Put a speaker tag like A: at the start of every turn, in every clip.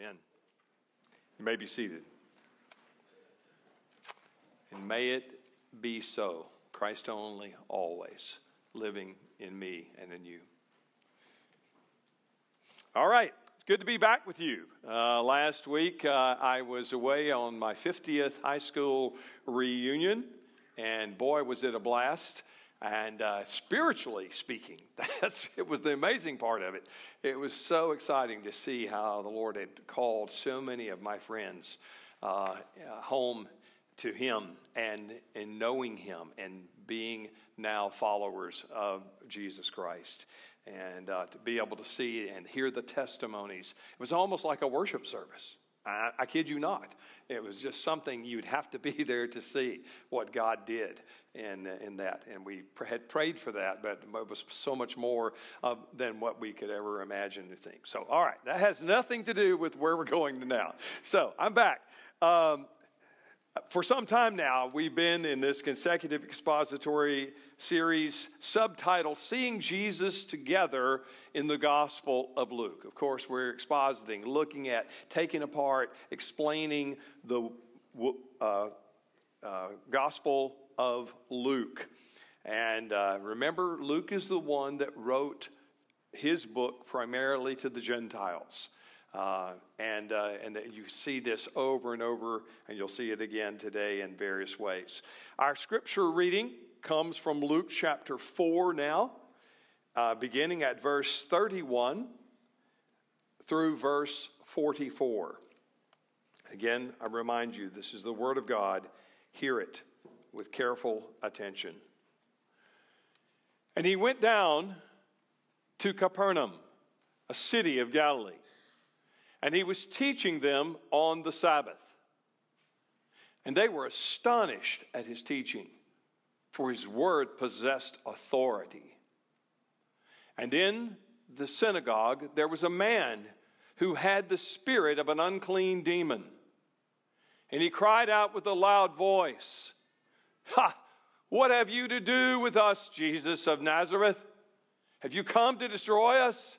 A: Amen. You may be seated. And may it be so, Christ only, always, living in me and in you. All right, it's good to be back with you. Uh, last week, uh, I was away on my 50th high school reunion, and boy, was it a blast. And uh, spiritually speaking, that's, it was the amazing part of it. It was so exciting to see how the Lord had called so many of my friends uh, home to Him and, and knowing Him and being now followers of Jesus Christ. And uh, to be able to see and hear the testimonies, it was almost like a worship service. I, I, kid you not. It was just something you'd have to be there to see what God did in, in that. And we had prayed for that, but it was so much more uh, than what we could ever imagine to think. So, all right, that has nothing to do with where we're going to now. So, I'm back. Um, for some time now, we've been in this consecutive expository series subtitled Seeing Jesus Together in the Gospel of Luke. Of course, we're expositing, looking at, taking apart, explaining the uh, uh, Gospel of Luke. And uh, remember, Luke is the one that wrote his book primarily to the Gentiles. Uh, and, uh, and you see this over and over, and you'll see it again today in various ways. Our scripture reading comes from Luke chapter 4 now, uh, beginning at verse 31 through verse 44. Again, I remind you, this is the Word of God. Hear it with careful attention. And he went down to Capernaum, a city of Galilee and he was teaching them on the Sabbath. And they were astonished at his teaching, for his word possessed authority. And in the synagogue, there was a man who had the spirit of an unclean demon. And he cried out with a loud voice, Ha! What have you to do with us, Jesus of Nazareth? Have you come to destroy us?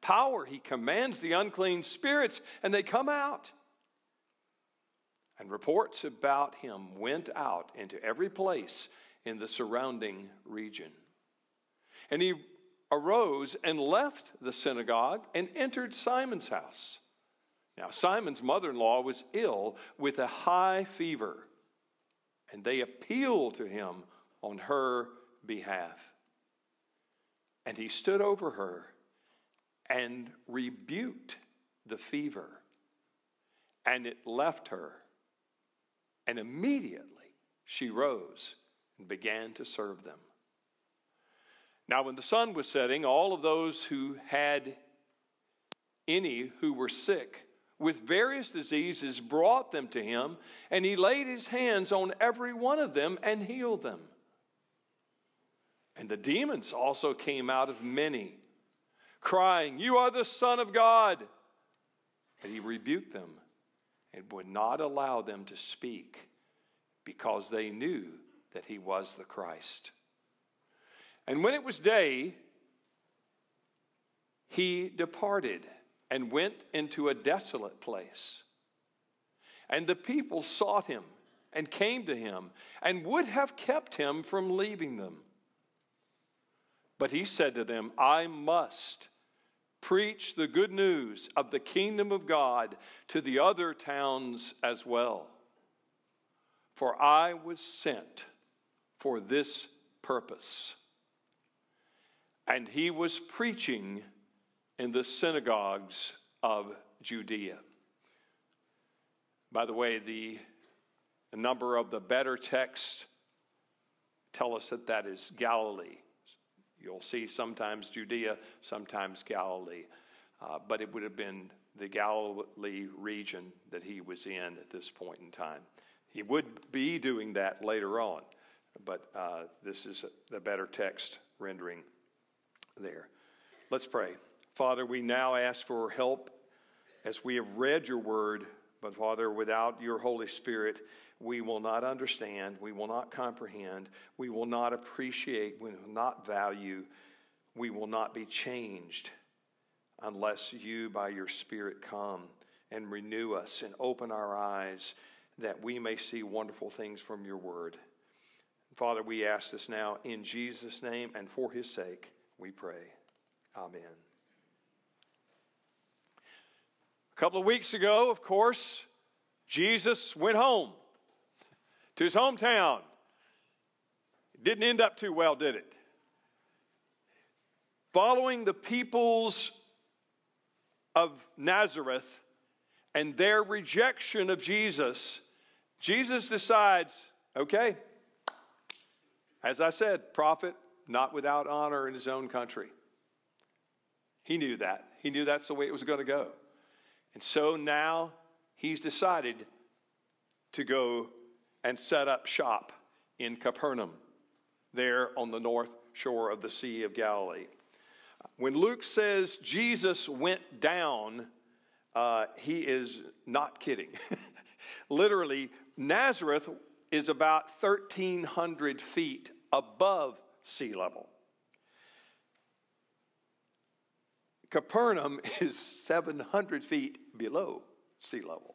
A: power. He commands the unclean spirits, and they come out. And reports about him went out into every place in the surrounding region. And he arose and left the synagogue and entered Simon's house. Now, Simon's mother in law was ill with a high fever, and they appealed to him on her behalf. And he stood over her and rebuked the fever, and it left her. And immediately she rose and began to serve them. Now, when the sun was setting, all of those who had any who were sick with various diseases brought them to him, and he laid his hands on every one of them and healed them. And the demons also came out of many crying, You are the Son of God. But he rebuked them and would not allow them to speak because they knew that he was the Christ. And when it was day, he departed and went into a desolate place. And the people sought him and came to him and would have kept him from leaving them. But he said to them, I must preach the good news of the kingdom of God to the other towns as well. For I was sent for this purpose. And he was preaching in the synagogues of Judea. By the way, the number of the better texts tell us that that is Galilee. You'll see sometimes Judea, sometimes Galilee. uh, but it would have been the Galilee region that he was in at this point in time. He would be doing that later on, but uh, this is the better text rendering there. Let's pray. Father, we now ask for help as we have read your word, but Father, without your Holy Spirit, we will not understand, we will not comprehend, we will not appreciate, we will not value, we will not be changed unless you, by your Spirit, come and renew us and open our eyes that we may see wonderful things from your word. Father, we ask this now in Jesus' name and for his sake, we pray. Amen. A couple of weeks ago, of course, Jesus went home to his hometown. It didn't end up too well, did it? Following the people's of Nazareth and their rejection of Jesus, Jesus decides, okay, as I said, prophet not without honor in his own country. He knew that. He knew that's the way it was going to go. And so now he's decided to go and set up shop in Capernaum, there on the north shore of the Sea of Galilee. When Luke says Jesus went down, uh, he is not kidding. Literally, Nazareth is about 1,300 feet above sea level. Capernaum is 700 feet below sea level.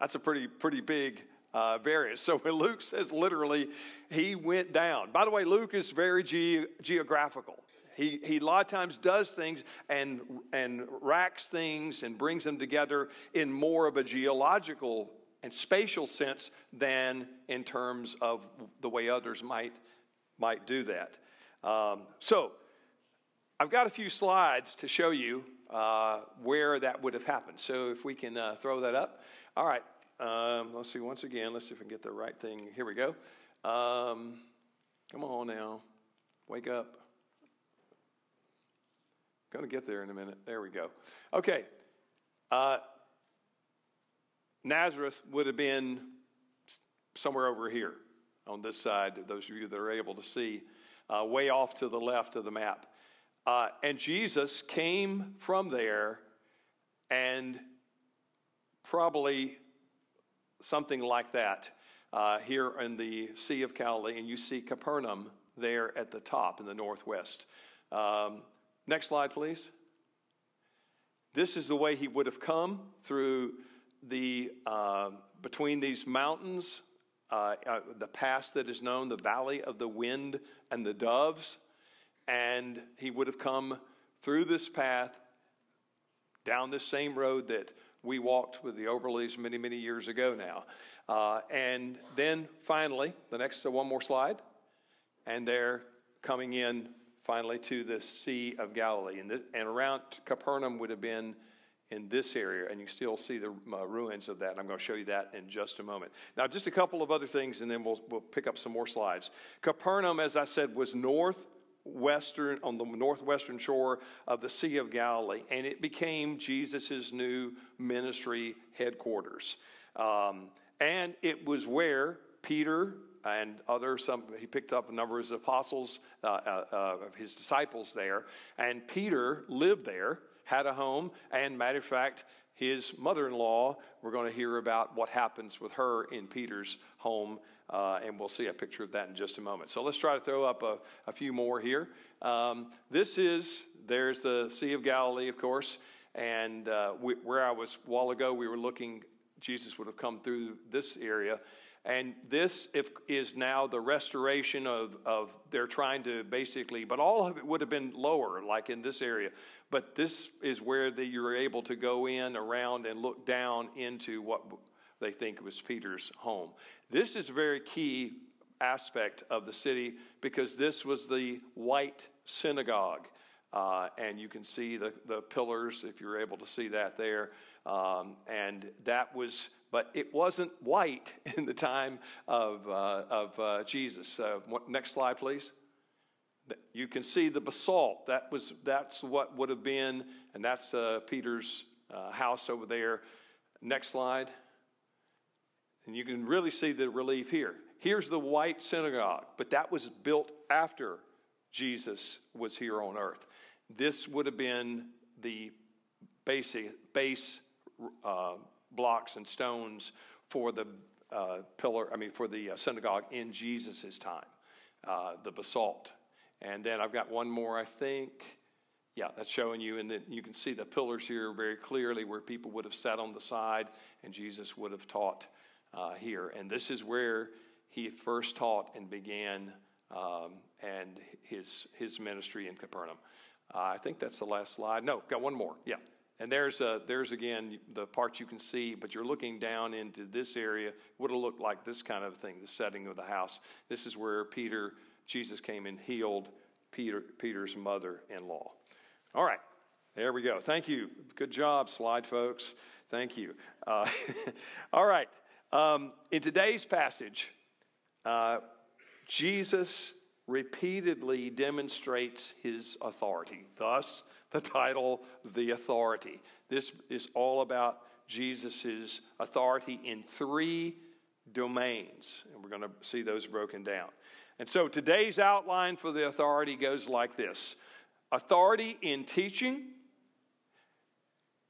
A: That's a pretty, pretty big uh, variance. So when Luke says literally, he went down. By the way, Luke is very ge- geographical. He, he a lot of times does things and, and racks things and brings them together in more of a geological and spatial sense than in terms of the way others might, might do that. Um, so, I've got a few slides to show you uh, where that would have happened. So, if we can uh, throw that up. All right, um, let's see once again. Let's see if we can get the right thing. Here we go. Um, come on now, wake up. Going to get there in a minute. There we go. Okay. Uh, Nazareth would have been somewhere over here on this side, those of you that are able to see, uh, way off to the left of the map. Uh, and Jesus came from there and probably something like that uh, here in the Sea of Galilee, and you see Capernaum there at the top in the northwest. Um, Next slide, please. This is the way he would have come through the uh, between these mountains, uh, uh, the pass that is known, the valley of the wind and the doves, and he would have come through this path down this same road that we walked with the Overleys many, many years ago now. Uh, and then finally, the next uh, one more slide, and they're coming in finally to the Sea of Galilee. And, the, and around Capernaum would have been in this area, and you still see the uh, ruins of that. And I'm going to show you that in just a moment. Now, just a couple of other things, and then we'll, we'll pick up some more slides. Capernaum, as I said, was northwestern on the northwestern shore of the Sea of Galilee, and it became Jesus' new ministry headquarters. Um, and it was where Peter and other some he picked up a number of his apostles uh, uh, uh, of his disciples there and peter lived there had a home and matter of fact his mother-in-law we're going to hear about what happens with her in peter's home uh, and we'll see a picture of that in just a moment. So let's try to throw up a, a few more here. Um, this is there's the sea of galilee of course. And uh, we, where i was a while ago we were looking jesus would have come through this area. And this if, is now the restoration of, of they're trying to basically, but all of it would have been lower, like in this area. But this is where the, you're able to go in around and look down into what they think it was Peter's home. This is a very key aspect of the city because this was the white synagogue. Uh, and you can see the, the pillars if you're able to see that there. Um, and that was but it wasn't white in the time of, uh, of uh, Jesus. Next slide, please. You can see the basalt. That was, that's what would have been, and that's uh, Peter's uh, house over there. Next slide. And you can really see the relief here. Here's the white synagogue, but that was built after Jesus was here on earth. This would have been the basic, base uh, blocks and stones for the uh, pillar, I mean, for the uh, synagogue in Jesus' time, uh, the basalt. And then I've got one more, I think. Yeah, that's showing you, and then you can see the pillars here very clearly where people would have sat on the side and Jesus would have taught uh, here. And this is where he first taught and began um, and his, his ministry in Capernaum. Uh, I think that's the last slide. No, got one more. Yeah. And there's, uh, there's again the parts you can see, but you're looking down into this area. Would have looked like this kind of thing, the setting of the house. This is where Peter, Jesus came and healed Peter, Peter's mother in law. All right, there we go. Thank you. Good job, slide folks. Thank you. Uh, all right. Um, in today's passage, uh, Jesus repeatedly demonstrates his authority. Thus, the title, The Authority. This is all about Jesus' authority in three domains. And we're going to see those broken down. And so today's outline for the authority goes like this authority in teaching,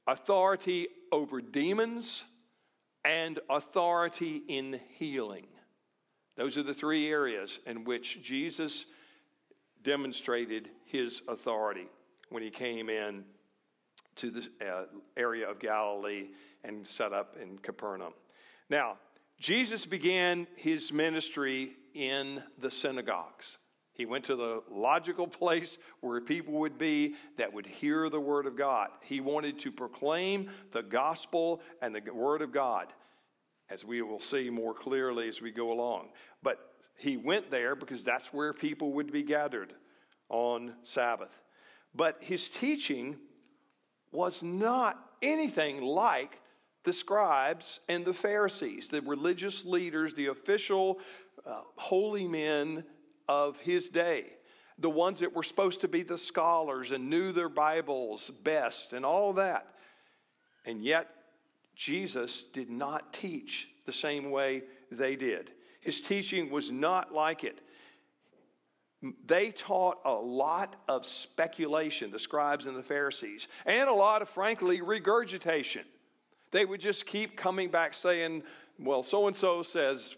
A: authority over demons, and authority in healing. Those are the three areas in which Jesus demonstrated his authority when he came in to the uh, area of Galilee and set up in Capernaum. Now, Jesus began his ministry in the synagogues. He went to the logical place where people would be that would hear the word of God. He wanted to proclaim the gospel and the word of God as we will see more clearly as we go along. But he went there because that's where people would be gathered on Sabbath. But his teaching was not anything like the scribes and the Pharisees, the religious leaders, the official uh, holy men of his day, the ones that were supposed to be the scholars and knew their Bibles best and all that. And yet, Jesus did not teach the same way they did. His teaching was not like it. They taught a lot of speculation, the scribes and the Pharisees, and a lot of, frankly, regurgitation. They would just keep coming back saying, well, so and so says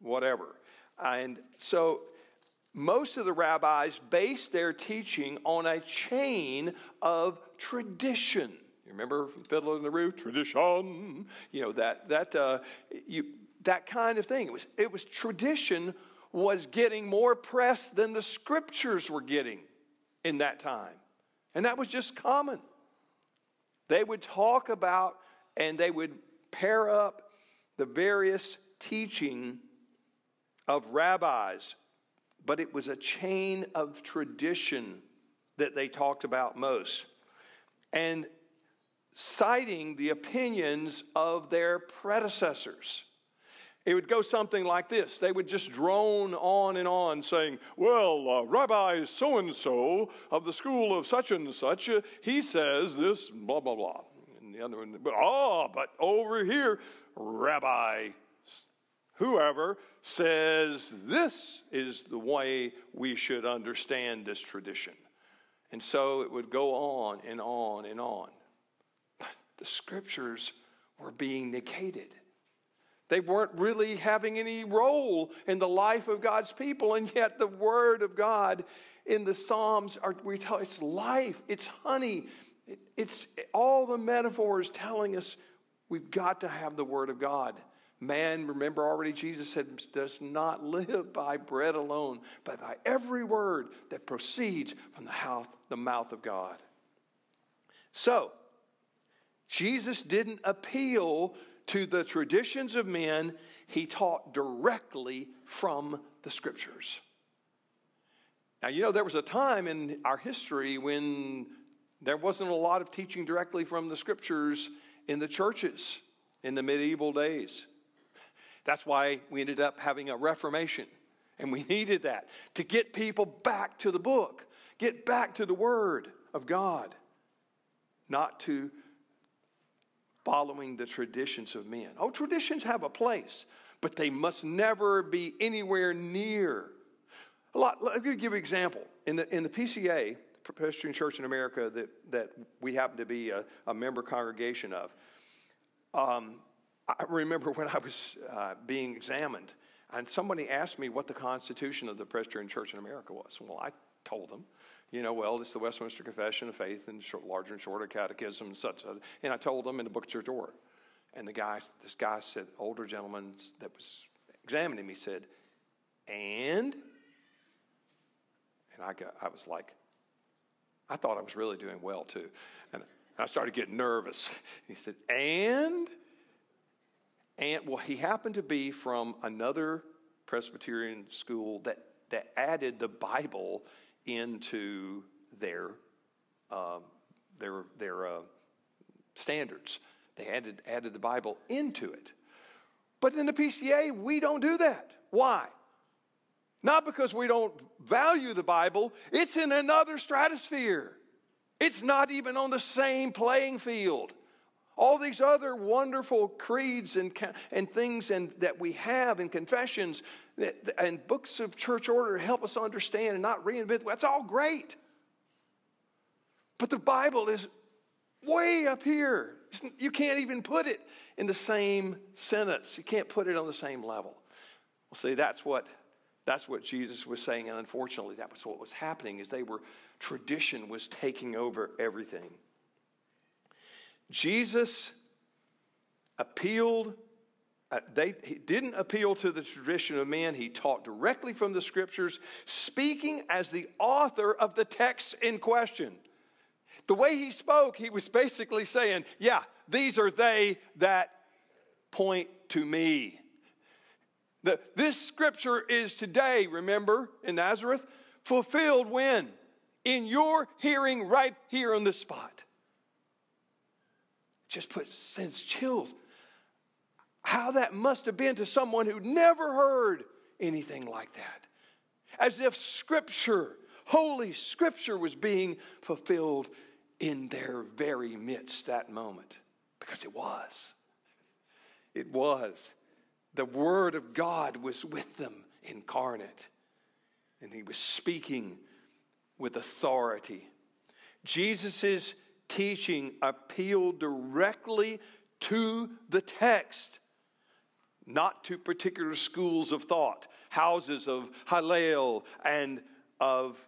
A: whatever. And so most of the rabbis based their teaching on a chain of tradition. You remember Fiddler on the Roof? Tradition. You know, that, that, uh, you, that kind of thing. It was, it was tradition was getting more press than the scriptures were getting in that time. And that was just common. They would talk about and they would pair up the various teaching of rabbis, but it was a chain of tradition that they talked about most. And citing the opinions of their predecessors. It would go something like this. They would just drone on and on, saying, Well, uh, Rabbi so and so of the school of such and such, uh, he says this, blah, blah, blah. And the other one, but, oh, but over here, Rabbi whoever says this is the way we should understand this tradition. And so it would go on and on and on the scriptures were being negated. They weren't really having any role in the life of God's people, and yet the Word of God in the Psalms are we tell it's life, it's honey, it's all the metaphors telling us we've got to have the Word of God. Man, remember already Jesus said, does not live by bread alone, but by every word that proceeds from the mouth, the mouth of God. So, Jesus didn't appeal to the traditions of men, he taught directly from the scriptures. Now, you know, there was a time in our history when there wasn't a lot of teaching directly from the scriptures in the churches in the medieval days. That's why we ended up having a Reformation. And we needed that to get people back to the book, get back to the Word of God, not to following the traditions of men. Oh, traditions have a place, but they must never be anywhere near. A lot, let me give you an example. In the, in the PCA, Presbyterian Church in America, that, that we happen to be a, a member congregation of, um, I remember when I was uh, being examined, and somebody asked me what the constitution of the Presbyterian Church in America was. Well, I told them, you know, well, it's the Westminster Confession of Faith and short, larger and shorter catechism and such. And I told them in the book of Church Order. And the guy, this guy said, older gentleman that was examining me said, and? And I, got, I was like, I thought I was really doing well too. And I started getting nervous. He said, and? And well, he happened to be from another Presbyterian school that, that added the Bible into their, uh, their, their uh, standards. They added, added the Bible into it. But in the PCA, we don't do that. Why? Not because we don't value the Bible, it's in another stratosphere. It's not even on the same playing field. All these other wonderful creeds and, and things and, that we have and confessions and books of church order to help us understand and not reinvent. That's all great. But the Bible is way up here. You can't even put it in the same sentence. You can't put it on the same level. Well, see, that's what that's what Jesus was saying, and unfortunately, that was what was happening. Is they were tradition was taking over everything. Jesus appealed, uh, they, he didn't appeal to the tradition of men. He taught directly from the scriptures, speaking as the author of the text in question. The way he spoke, he was basically saying, Yeah, these are they that point to me. The, this scripture is today, remember, in Nazareth, fulfilled when? In your hearing, right here on the spot just put sends chills. How that must have been to someone who'd never heard anything like that. As if scripture, holy scripture, was being fulfilled in their very midst that moment. Because it was. It was. The Word of God was with them incarnate, and He was speaking with authority. Jesus' teaching appealed directly to the text, not to particular schools of thought, houses of Hillel and of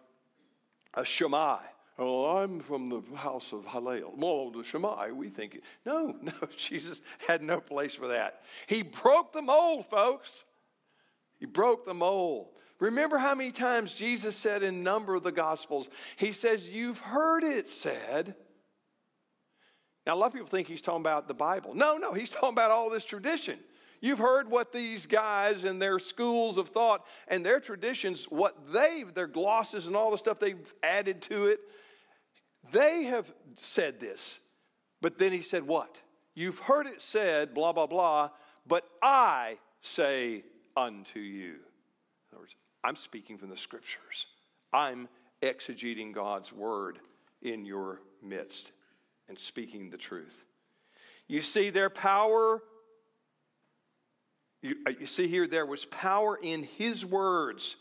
A: a Shammai. Oh, I'm from the house of Hillel. Well, the Shammai, we think. No, no, Jesus had no place for that. He broke the mold, folks. He broke the mold. Remember how many times Jesus said in number of the Gospels, He says, You've heard it said. Now, a lot of people think he's talking about the Bible. No, no, he's talking about all this tradition. You've heard what these guys and their schools of thought and their traditions, what they've, their glosses and all the stuff they've added to it, they have said this. But then he said, What? You've heard it said, blah, blah, blah, but I say unto you. In other words, I'm speaking from the scriptures. I'm exegeting God's word in your midst and speaking the truth. You see, their power, you, uh, you see here, there was power in his words,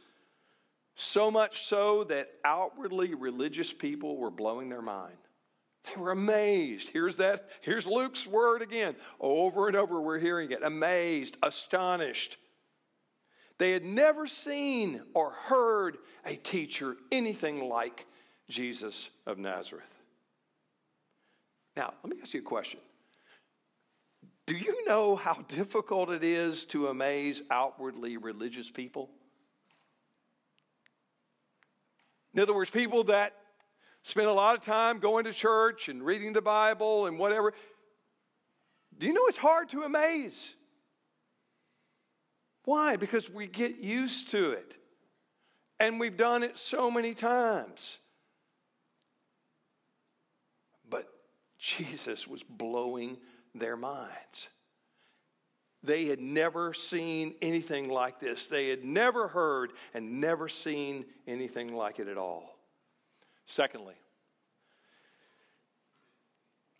A: so much so that outwardly religious people were blowing their mind. They were amazed. Here's that, here's Luke's word again. Over and over, we're hearing it. Amazed, astonished. They had never seen or heard a teacher anything like Jesus of Nazareth. Now, let me ask you a question. Do you know how difficult it is to amaze outwardly religious people? In other words, people that spend a lot of time going to church and reading the Bible and whatever. Do you know it's hard to amaze? Why? Because we get used to it. And we've done it so many times. Jesus was blowing their minds. They had never seen anything like this. They had never heard and never seen anything like it at all. Secondly,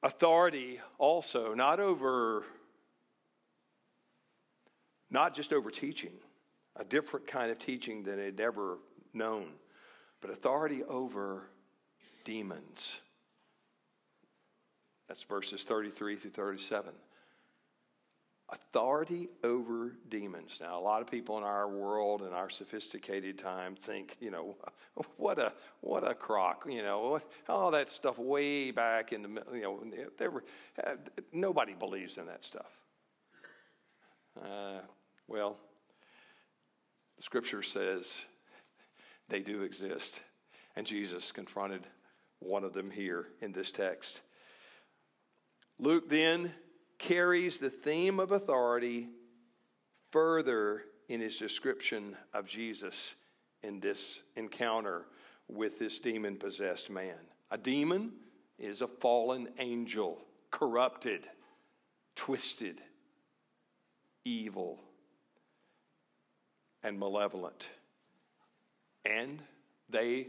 A: authority also, not over, not just over teaching, a different kind of teaching than they'd ever known, but authority over demons. That's verses 33 through 37 authority over demons. Now, a lot of people in our world and our sophisticated time think, you know, what a what a crock, you know, all that stuff way back in the, you know, there were uh, nobody believes in that stuff. Uh, well, the Scripture says they do exist, and Jesus confronted one of them here in this text. Luke then carries the theme of authority further in his description of Jesus in this encounter with this demon possessed man. A demon is a fallen angel, corrupted, twisted, evil, and malevolent. And they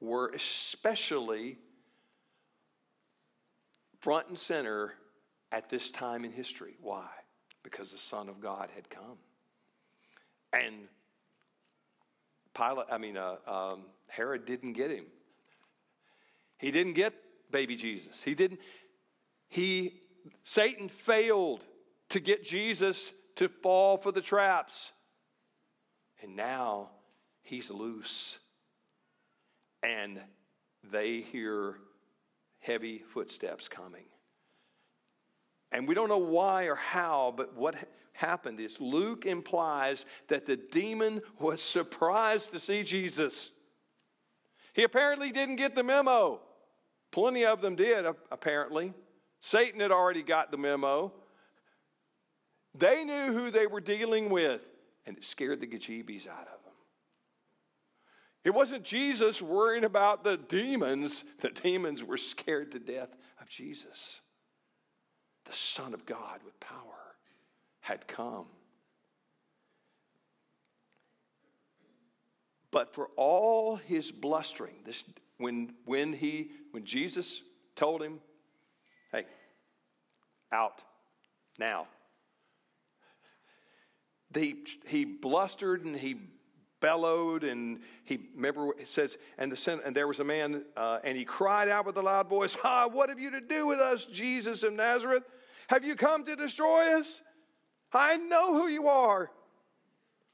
A: were especially front and center at this time in history. Why? Because the Son of God had come. And Pilate, I mean, uh, um, Herod didn't get him. He didn't get baby Jesus. He didn't, he, Satan failed to get Jesus to fall for the traps. And now he's loose. And they hear heavy footsteps coming. And we don't know why or how, but what happened is Luke implies that the demon was surprised to see Jesus. He apparently didn't get the memo. Plenty of them did, apparently. Satan had already got the memo. They knew who they were dealing with, and it scared the gajibis out of. It wasn't Jesus worrying about the demons, the demons were scared to death of Jesus the Son of God with power had come. But for all his blustering, this when when he when Jesus told him, "Hey, out now," he he blustered and he bellowed and he remember it says and the and there was a man uh, and he cried out with a loud voice ah what have you to do with us jesus of nazareth? Have you come to destroy us? I know who you are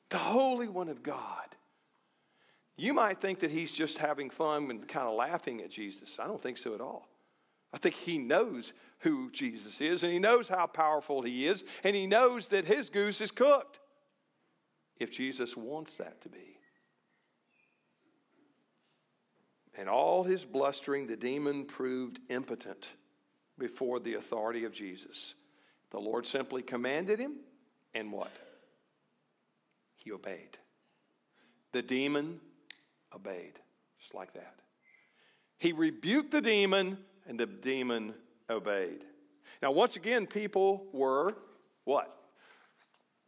A: the holy one of god. You might think that he's just having fun and kind of laughing at jesus. I don't think so at all. I think he knows who jesus is and he knows how powerful he is and he knows that his goose is cooked if Jesus wants that to be. And all his blustering, the demon proved impotent before the authority of Jesus. The Lord simply commanded him, and what? He obeyed. The demon obeyed, just like that. He rebuked the demon, and the demon obeyed. Now, once again, people were what?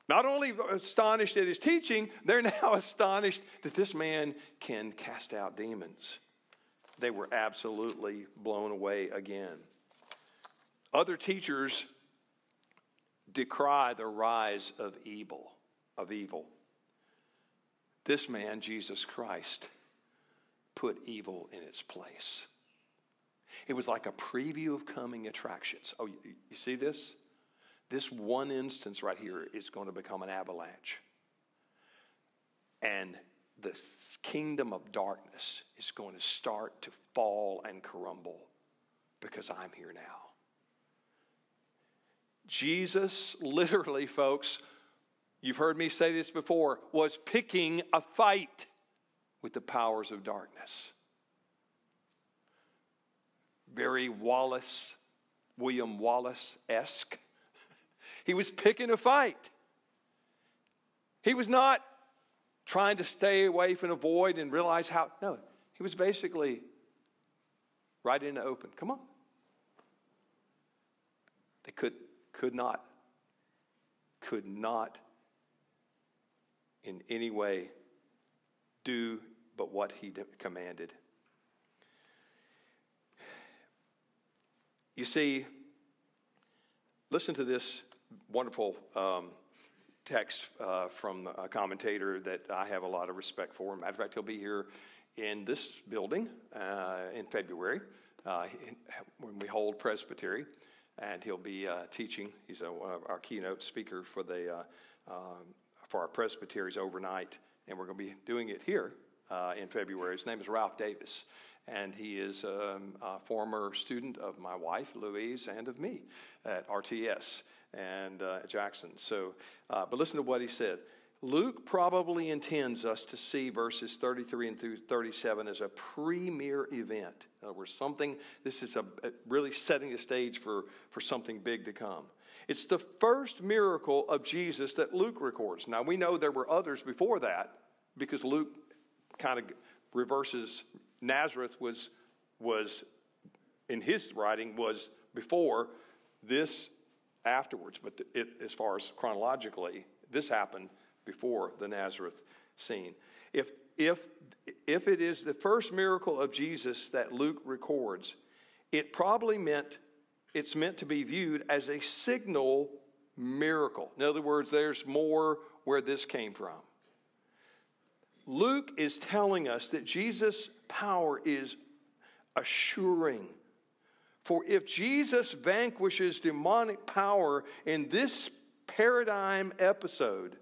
A: Not only astonished at his teaching, they're now astonished that this man can cast out demons. They were absolutely blown away again. Other teachers decry the rise of evil, of evil. This man, Jesus Christ, put evil in its place. It was like a preview of coming attractions. Oh, you, see this? This one instance right here is going to become an avalanche. And the kingdom of darkness is going to start to fall and crumble because I'm here now. Jesus, literally, folks, you've heard me say this before, was picking a fight with the powers of darkness. Very Wallace, William Wallace esque he was picking a fight. He was not trying to stay away from the void and realize how. No, he was basically right in the open. Come on. They could, could not could not in any way do but what he commanded. You see, listen to this wonderful um, text uh, from a commentator that I have a lot of respect for. Matter of fact, he'll be here in this building uh, in February uh, when we hold Presbytery, and he'll be uh, teaching. He's a, our keynote speaker for the uh, um, for our presbyteries overnight, and we're going to be doing it here uh, in February. His name is Ralph Davis, and he is um, a former student of my wife, Louise, and of me at RTS and uh, Jackson. So, uh, but listen to what he said. Luke probably intends us to see verses 33 and through 37 as a premier event. In other words, something, this is a, really setting the stage for, for something big to come. It's the first miracle of Jesus that Luke records. Now, we know there were others before that because Luke kind of reverses Nazareth was, was in his writing, was before this afterwards. But it, as far as chronologically, this happened before the Nazareth scene. If, if, if it is the first miracle of Jesus that Luke records, it probably meant it's meant to be viewed as a signal miracle. In other words, there's more where this came from. Luke is telling us that Jesus' power is assuring. For if Jesus vanquishes demonic power in this paradigm episode,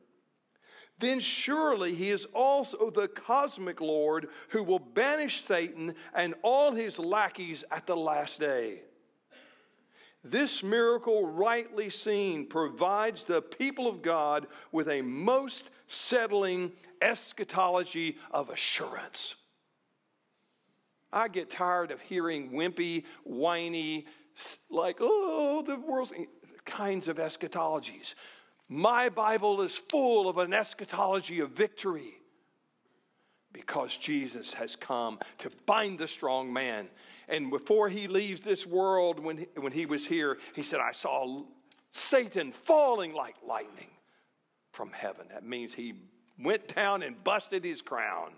A: then surely he is also the cosmic Lord who will banish Satan and all his lackeys at the last day. This miracle, rightly seen, provides the people of God with a most settling eschatology of assurance. I get tired of hearing wimpy, whiny, like, oh, the world's kinds of eschatologies. My Bible is full of an eschatology of victory because Jesus has come to bind the strong man. And before he leaves this world, when he, when he was here, he said, I saw Satan falling like lightning from heaven. That means he went down and busted his crown,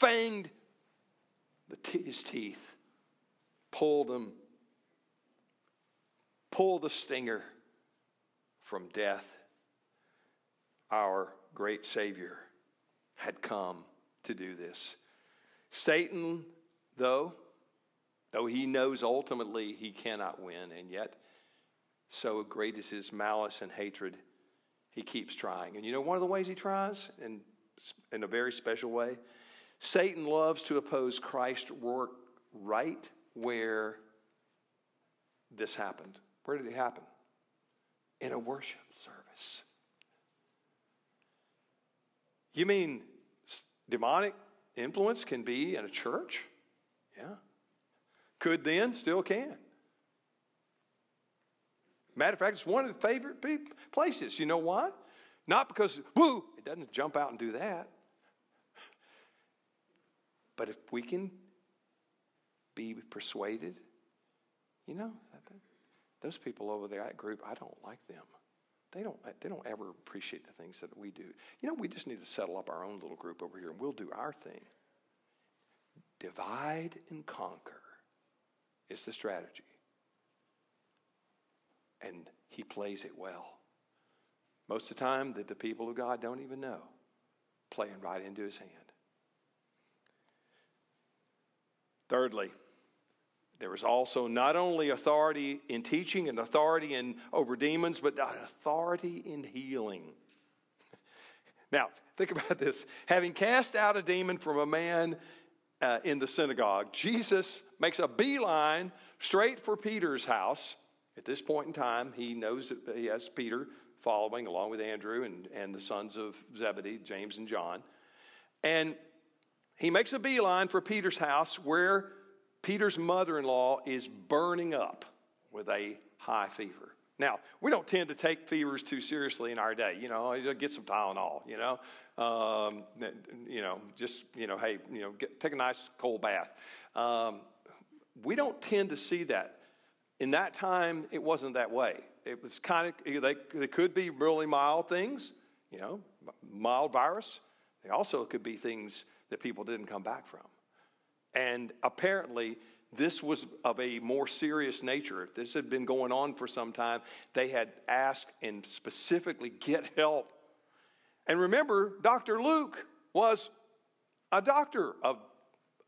A: fanged the his teeth, pulled him, pull the stinger from death, our great Savior had come to do this. Satan, though, though he knows ultimately he cannot win, and yet so great is his malice and hatred, he keeps trying. And you know one of the ways he tries? In, in a very special way? Satan loves to oppose Christ's work right where this happened. Where did it happen? In a worship service. You mean demonic influence can be in a church? Yeah. Could then, still can. Matter of fact, it's one of the favorite places. You know why? Not because, whoo, it doesn't jump out and do that. But if we can be persuaded, you know, those people over there, that group, I don't like them. They don't, they don't ever appreciate the things that we do. You know, we just need to settle up our own little group over here and we'll do our thing. Divide and conquer is the strategy. And he plays it well. Most of the time, that the people of God don't even know, playing right into his hand. Thirdly, there is also not only authority in teaching and authority in over demons, but authority in healing. Now, think about this. Having cast out a demon from a man uh, in the synagogue, Jesus makes a beeline straight for Peter's house. At this point in time, he knows that he has Peter following along with Andrew and, and the sons of Zebedee, James and John. And he makes a beeline for Peter's house where Peter's mother in law is burning up with a high fever. Now, we don't tend to take fevers too seriously in our day. You know, get some Tylenol, you know. Um, you know, just, you know, hey, you know, get, take a nice cold bath. Um, we don't tend to see that. In that time, it wasn't that way. it was kind of, they, they could be really mild things, you know, mild virus. They also could be things that people didn't come back from. And apparently, this was of a more serious nature. This had been going on for some time. They had asked and specifically get help. And remember, Dr. Luke was a doctor of,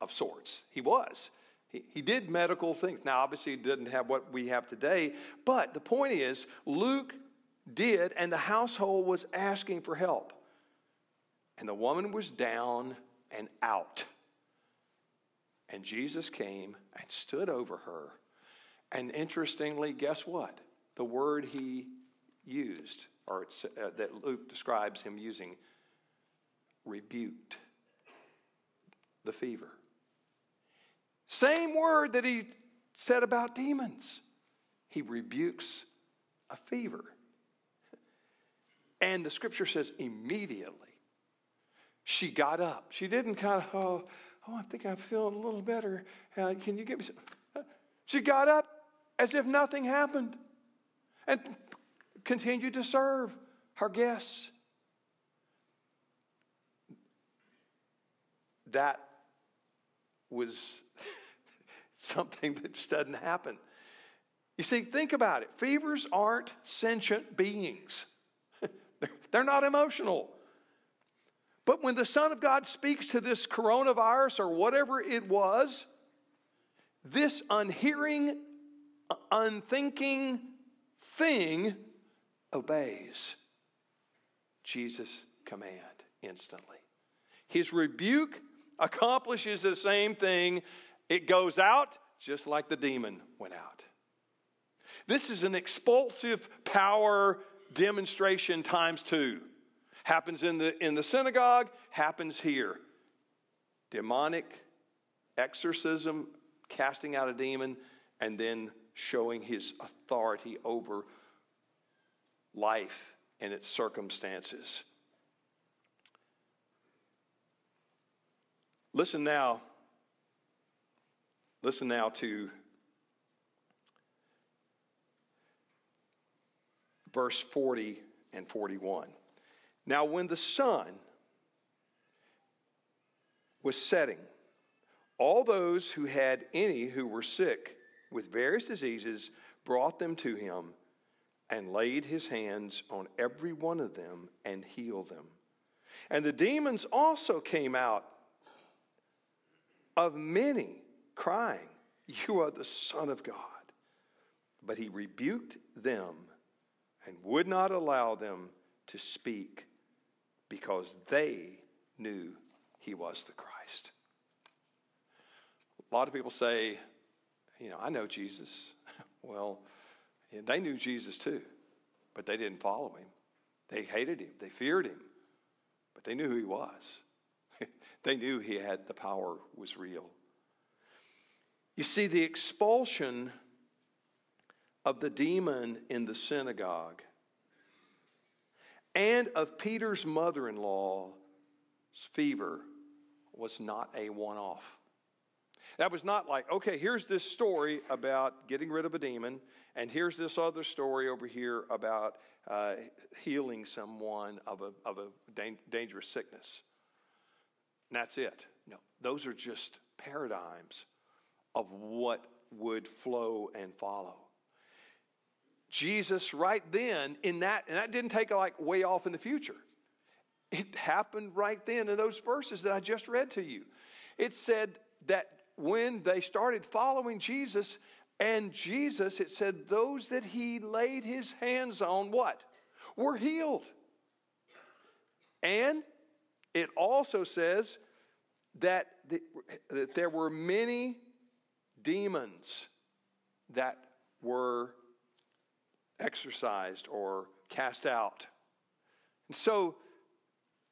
A: of sorts. He was. He, he did medical things. Now, obviously, he didn't have what we have today, but the point is, Luke did, and the household was asking for help. And the woman was down and out. And Jesus came and stood over her. And interestingly, guess what? The word he used, or uh, that Luke describes him using, rebuked the fever. Same word that he said about demons. He rebukes a fever. And the scripture says immediately she got up. She didn't kind of, oh, oh I think I'm feeling a little better. Uh, can you give me some? She got up as if nothing happened and continued to serve her guests. That was something that just doesn't happen. You see, think about it. Fevers aren't sentient beings, they're not emotional. But when the Son of God speaks to this coronavirus or whatever it was, this unhearing, unthinking thing obeys Jesus' command instantly. His rebuke accomplishes the same thing. It goes out just like the demon went out. This is an expulsive power demonstration times two. Happens in the, in the synagogue, happens here. Demonic exorcism, casting out a demon, and then showing his authority over life and its circumstances. Listen now. Listen now to verse 40 and 41. Now, when the sun was setting, all those who had any who were sick with various diseases brought them to him and laid his hands on every one of them and healed them. And the demons also came out of many, crying, You are the Son of God. But he rebuked them and would not allow them to speak because they knew he was the Christ. A lot of people say, you know, I know Jesus. well, they knew Jesus too, but they didn't follow him. They hated him, they feared him, but they knew who he was. they knew he had the power was real. You see, the expulsion of the demon in the synagogue and of Peter's mother in law's fever was not a one off. That was not like, okay, here's this story about getting rid of a demon, and here's this other story over here about uh, healing someone of a, of a dangerous sickness. And that's it. No, those are just paradigms of what would flow and follow. Jesus, right then, in that, and that didn't take like way off in the future. It happened right then in those verses that I just read to you. It said that when they started following Jesus, and Jesus, it said, those that he laid his hands on, what? Were healed. And it also says that, the, that there were many demons that were exorcised or cast out. And so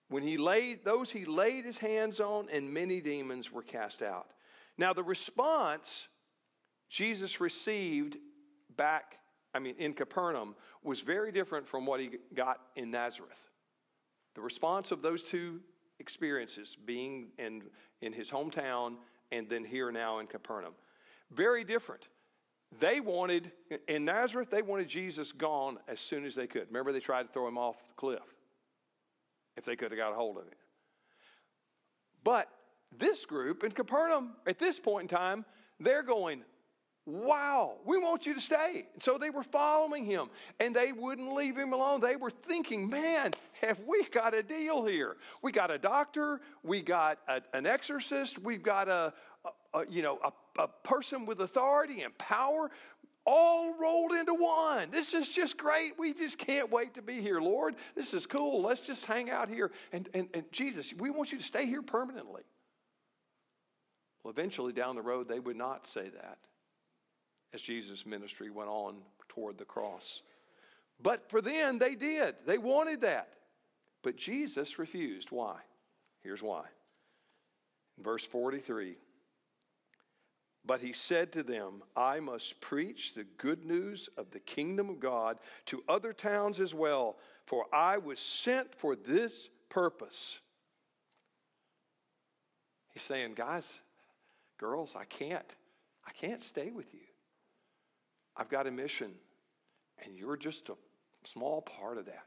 A: when he laid those he laid his hands on and many demons were cast out. Now, the response Jesus received back, I mean, in Capernaum, was very different from what he got in Nazareth. The response of those two experiences, being in, in his hometown and then here now in Capernaum, very different. They wanted, in Nazareth, they wanted Jesus gone as soon as they could. Remember, they tried to throw him off the cliff if they could have got a hold of him. But this group in Capernaum, at this point in time, they're going, Wow, we want you to stay. And so they were following him and they wouldn't leave him alone. They were thinking, man, have we got a deal here? We got a doctor, we got a, an exorcist, we've got a, you know, a, a person with authority and power all rolled into one. This is just great. We just can't wait to be here, Lord. This is cool. Let's just hang out here. And, and, and Jesus, we want you to stay here permanently. Well, eventually down the road, they would not say that as Jesus' ministry went on toward the cross. But for them, they did. They wanted that. But Jesus refused. Why? Here's why. In verse 43 But he said to them, I must preach the good news of the kingdom of God to other towns as well, for I was sent for this purpose. He's saying, Guys, girls, I can't. I can't stay with you. I've got a mission, and you're just a small part of that.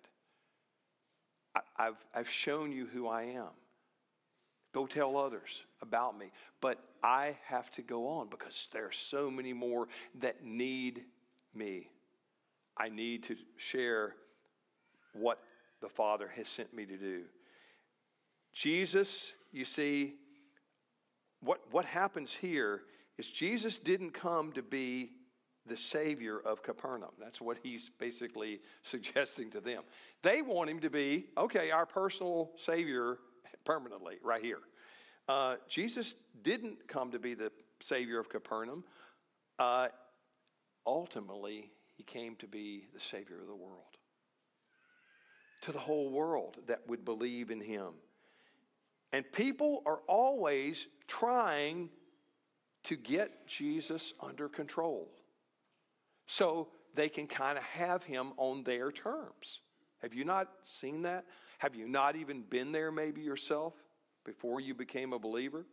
A: I, have I've shown you who I am. Go tell others about me. But I have to go on because there are so many more that need me. I need to share what the Father has sent me to do. Jesus, you see, what, what happens here is Jesus didn't come to be the Savior of Capernaum. That's what he's basically suggesting to them. They want him to be, okay, our personal Savior permanently, right here. Uh, Jesus didn't come to be the Savior of Capernaum. Uh, ultimately, he came to be the Savior of the world. To the whole world that would believe in him. And people are always trying to get Jesus under control so they can kind of have him on their terms. Have you not seen that? Have you not even been there maybe yourself before you became a believer?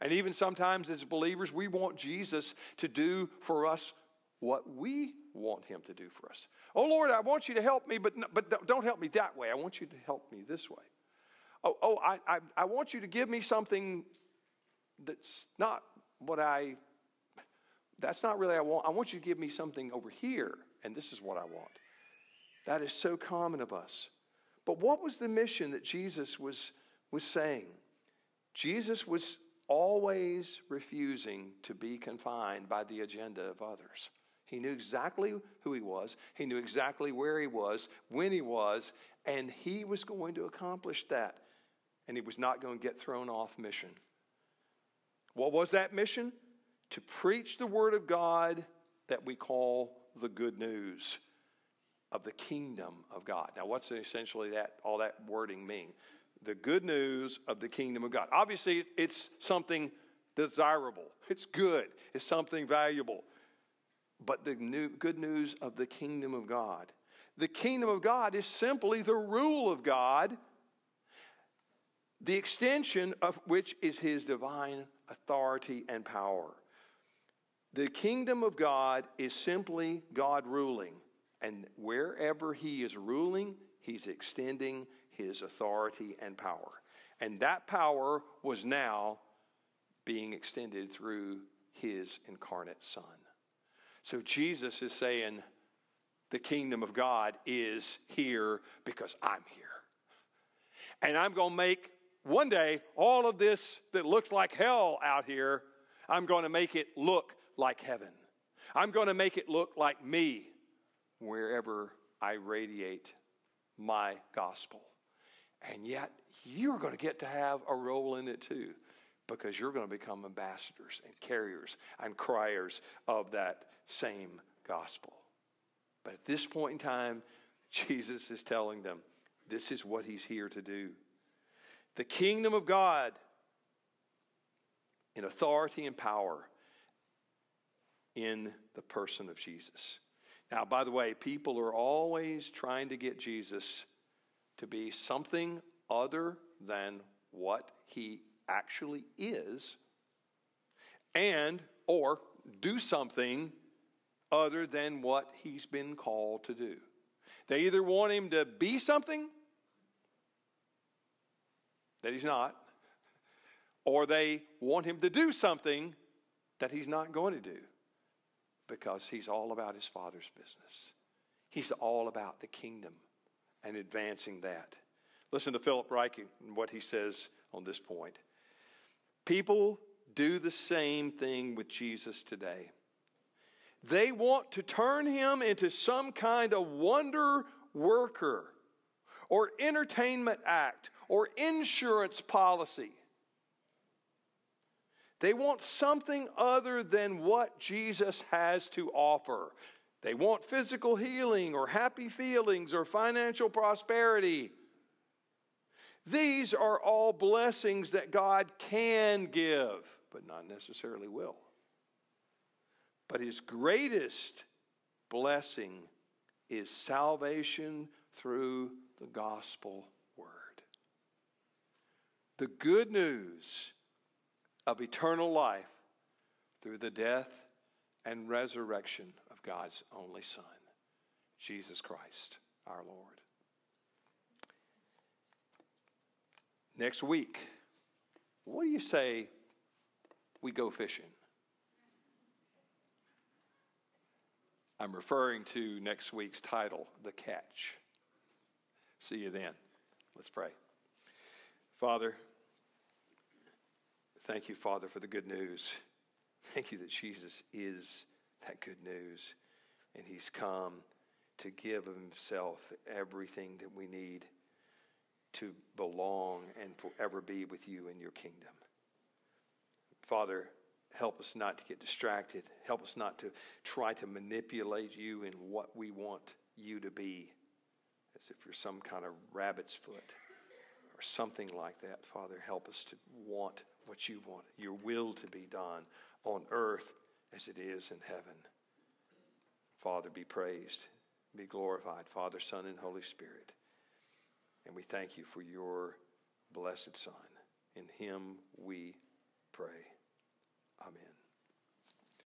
A: And even sometimes as believers, we want Jesus to do for us what we want him to do for us. Oh, Lord, I want you to help me, but, but don't help me that way. I want you to help me this way. Oh, oh I, I, I want you to give me something that's not what I that's not really I want. I want you to give me something over here, and this is what I want. That is so common of us. But what was the mission that Jesus was, was saying? Jesus was always refusing to be confined by the agenda of others. He knew exactly who he was, he knew exactly where he was, when he was, and he was going to accomplish that. And he was not going to get thrown off mission. What was that mission? to preach the word of God that we call the good news of the kingdom of God. Now, what's essentially that all that wording mean? The good news of the kingdom of God. Obviously, it's something desirable. It's good. It's something valuable. But the new, good news of the kingdom of God. The kingdom of God is simply the rule of God, the extension of which is his divine authority and power. The kingdom of God is simply God ruling. And wherever He is ruling, He's extending His authority and power. And that power was now being extended through His incarnate Son. So Jesus is saying, the kingdom of God is here because I'm here. And I'm going to make one day all of this that looks like hell out here, I'm going to make it look like heaven. I'm going to make it look like me wherever I radiate my gospel. And yet, you're going to get to have a role in it too, because you're going to become ambassadors and carriers and criers of that same gospel. But at this point in time, Jesus is telling them this is what he's here to do. The kingdom of God in authority and power in the person of Jesus. Now, by the way, people are always trying to get Jesus to be something other than what he actually is and or do something other than what he's been called to do. They either want him to be something that he's not, or they want him to do something that he's not going to do because he's all about his father's business. He's all about the kingdom and advancing that. Listen to Philip Ryken and what he says on this point. People do the same thing with Jesus today. They want to turn him into some kind of wonder worker or entertainment act or insurance policy. They want something other than what Jesus has to offer. They want physical healing or happy feelings or financial prosperity. These are all blessings that God can give, but not necessarily will. But His greatest blessing is salvation through the gospel word. The good news of eternal life through the death and resurrection of God's only Son, Jesus Christ our Lord. Next week, what do you say we go fishing? I'm referring to next week's title, The Catch. See you then. Let's pray. Father, Thank you, Father, for the good news. Thank you that Jesus is that good news. And he's come to give himself everything that we need to belong and forever be with you in your kingdom. Father, help us not to get distracted. Help us not to try to manipulate you in what we want you to be, as if you're some kind of rabbit's foot or something like that. Father, help us to want what you want, your will to be done on earth as it is in heaven. Father, be praised, be glorified, Father, Son, and Holy Spirit. And we thank you for your blessed Son. In him we pray. Amen.